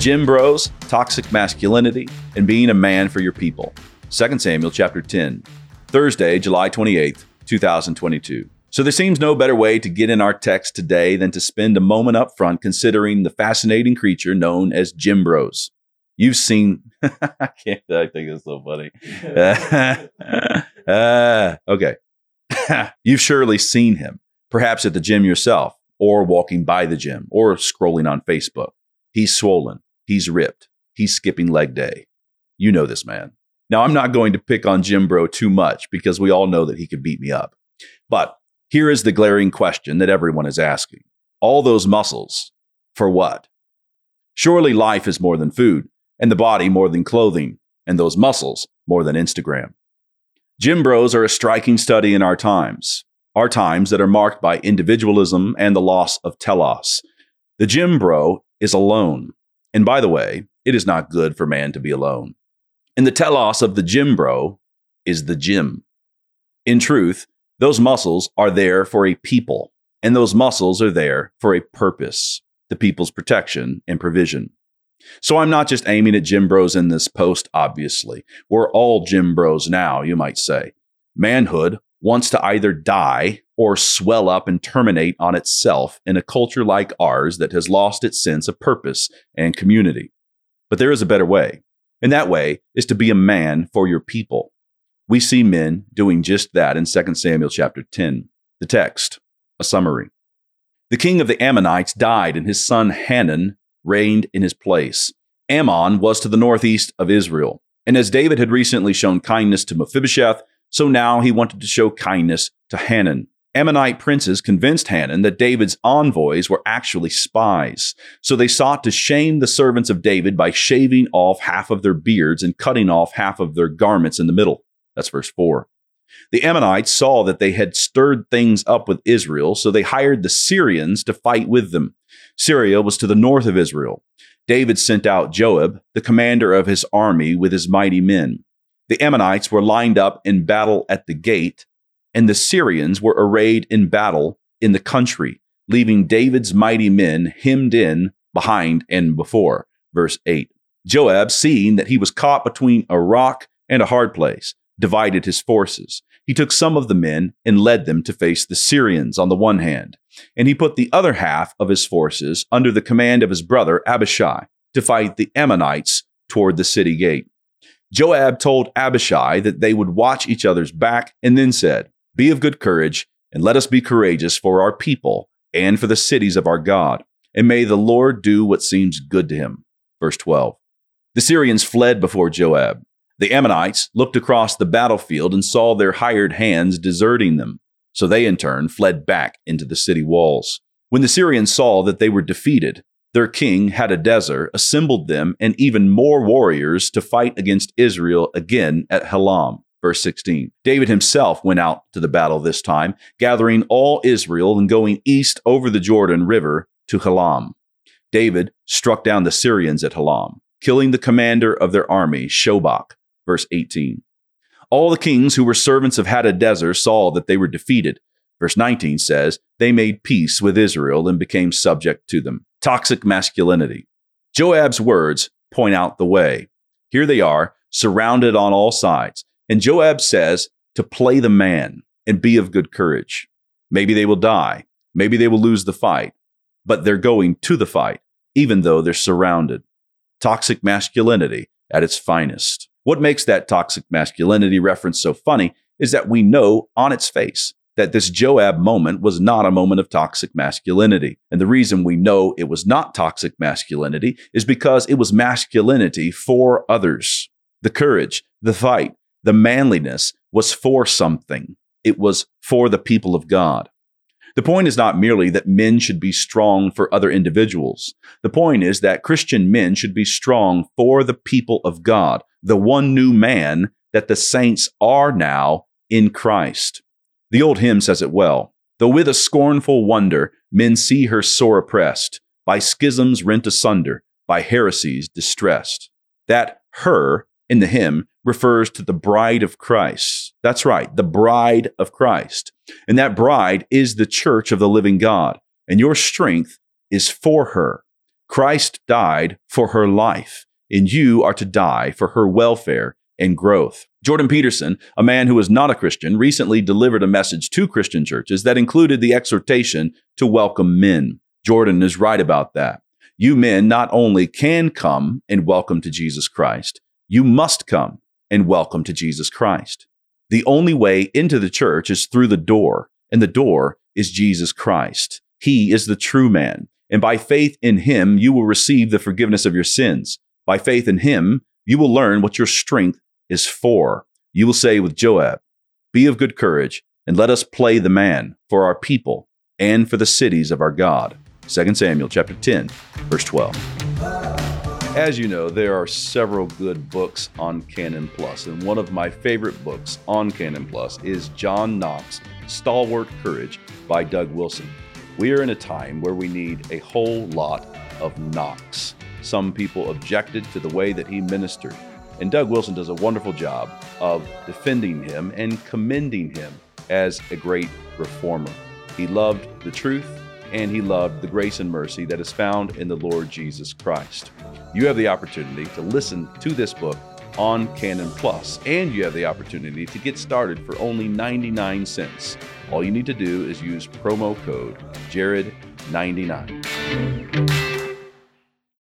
Gym bros, toxic masculinity, and being a man for your people. 2 Samuel chapter 10, Thursday, July 28th, 2022. So there seems no better way to get in our text today than to spend a moment up front considering the fascinating creature known as gym bros. You've seen, I can't, I think it's so funny. uh, okay. You've surely seen him, perhaps at the gym yourself, or walking by the gym, or scrolling on Facebook. He's swollen. He's ripped. He's skipping leg day. You know this man. Now, I'm not going to pick on gym bro too much because we all know that he could beat me up. But here is the glaring question that everyone is asking All those muscles, for what? Surely life is more than food, and the body more than clothing, and those muscles more than Instagram. Gym bros are a striking study in our times, our times that are marked by individualism and the loss of telos. The gym bro is alone, and by the way, it is not good for man to be alone. And the telos of the gym bro is the gym. In truth, those muscles are there for a people, and those muscles are there for a purpose the people's protection and provision. So I'm not just aiming at gym bros in this post, obviously. We're all gym bros now, you might say. Manhood wants to either die or swell up and terminate on itself in a culture like ours that has lost its sense of purpose and community. But there is a better way, and that way is to be a man for your people. We see men doing just that in 2 Samuel chapter 10. The text, a summary. The king of the Ammonites died, and his son Hanun reigned in his place. Ammon was to the northeast of Israel. And as David had recently shown kindness to Mephibosheth, so now he wanted to show kindness to Hanun. Ammonite princes convinced Hanun that David's envoys were actually spies. So they sought to shame the servants of David by shaving off half of their beards and cutting off half of their garments in the middle. That's verse 4. The Ammonites saw that they had stirred things up with Israel, so they hired the Syrians to fight with them. Syria was to the north of Israel. David sent out Joab, the commander of his army, with his mighty men. The Ammonites were lined up in battle at the gate, and the Syrians were arrayed in battle in the country, leaving David's mighty men hemmed in behind and before. Verse 8. Joab, seeing that he was caught between a rock and a hard place, divided his forces. He took some of the men and led them to face the Syrians on the one hand, and he put the other half of his forces under the command of his brother Abishai to fight the Ammonites toward the city gate. Joab told Abishai that they would watch each other's back and then said, Be of good courage, and let us be courageous for our people and for the cities of our God, and may the Lord do what seems good to him. Verse 12. The Syrians fled before Joab. The Ammonites looked across the battlefield and saw their hired hands deserting them. So they in turn fled back into the city walls. When the Syrians saw that they were defeated, their king, Hadadezer, assembled them and even more warriors to fight against Israel again at Helam. Verse 16. David himself went out to the battle this time, gathering all Israel and going east over the Jordan River to Helam. David struck down the Syrians at Helam, killing the commander of their army, Shobach. Verse 18. All the kings who were servants of Hadadezer saw that they were defeated. Verse 19 says, They made peace with Israel and became subject to them toxic masculinity. Joab's words point out the way. Here they are, surrounded on all sides. And Joab says to play the man and be of good courage. Maybe they will die. Maybe they will lose the fight, but they're going to the fight, even though they're surrounded. Toxic masculinity at its finest. What makes that toxic masculinity reference so funny is that we know on its face that this Joab moment was not a moment of toxic masculinity. And the reason we know it was not toxic masculinity is because it was masculinity for others. The courage, the fight, the manliness was for something. It was for the people of God. The point is not merely that men should be strong for other individuals. The point is that Christian men should be strong for the people of God, the one new man that the saints are now in Christ. The old hymn says it well. Though with a scornful wonder men see her sore oppressed, by schisms rent asunder, by heresies distressed. That her in the hymn refers to the bride of Christ. That's right, the bride of Christ. And that bride is the church of the living God. And your strength is for her. Christ died for her life, and you are to die for her welfare and growth. Jordan Peterson, a man who is not a Christian, recently delivered a message to Christian churches that included the exhortation to welcome men. Jordan is right about that. You men not only can come and welcome to Jesus Christ, you must come and welcome to Jesus Christ. The only way into the church is through the door, and the door is Jesus Christ. He is the true man. And by faith in him, you will receive the forgiveness of your sins. By faith in him, you will learn what your strength is for. You will say with Joab, Be of good courage, and let us play the man for our people and for the cities of our God. 2 Samuel chapter 10, verse 12. As you know, there are several good books on Canon Plus, and one of my favorite books on Canon Plus is John Knox Stalwart Courage by Doug Wilson. We are in a time where we need a whole lot of Knox. Some people objected to the way that he ministered and Doug Wilson does a wonderful job of defending him and commending him as a great reformer. He loved the truth and he loved the grace and mercy that is found in the Lord Jesus Christ. You have the opportunity to listen to this book on Canon Plus, and you have the opportunity to get started for only 99 cents. All you need to do is use promo code Jared99.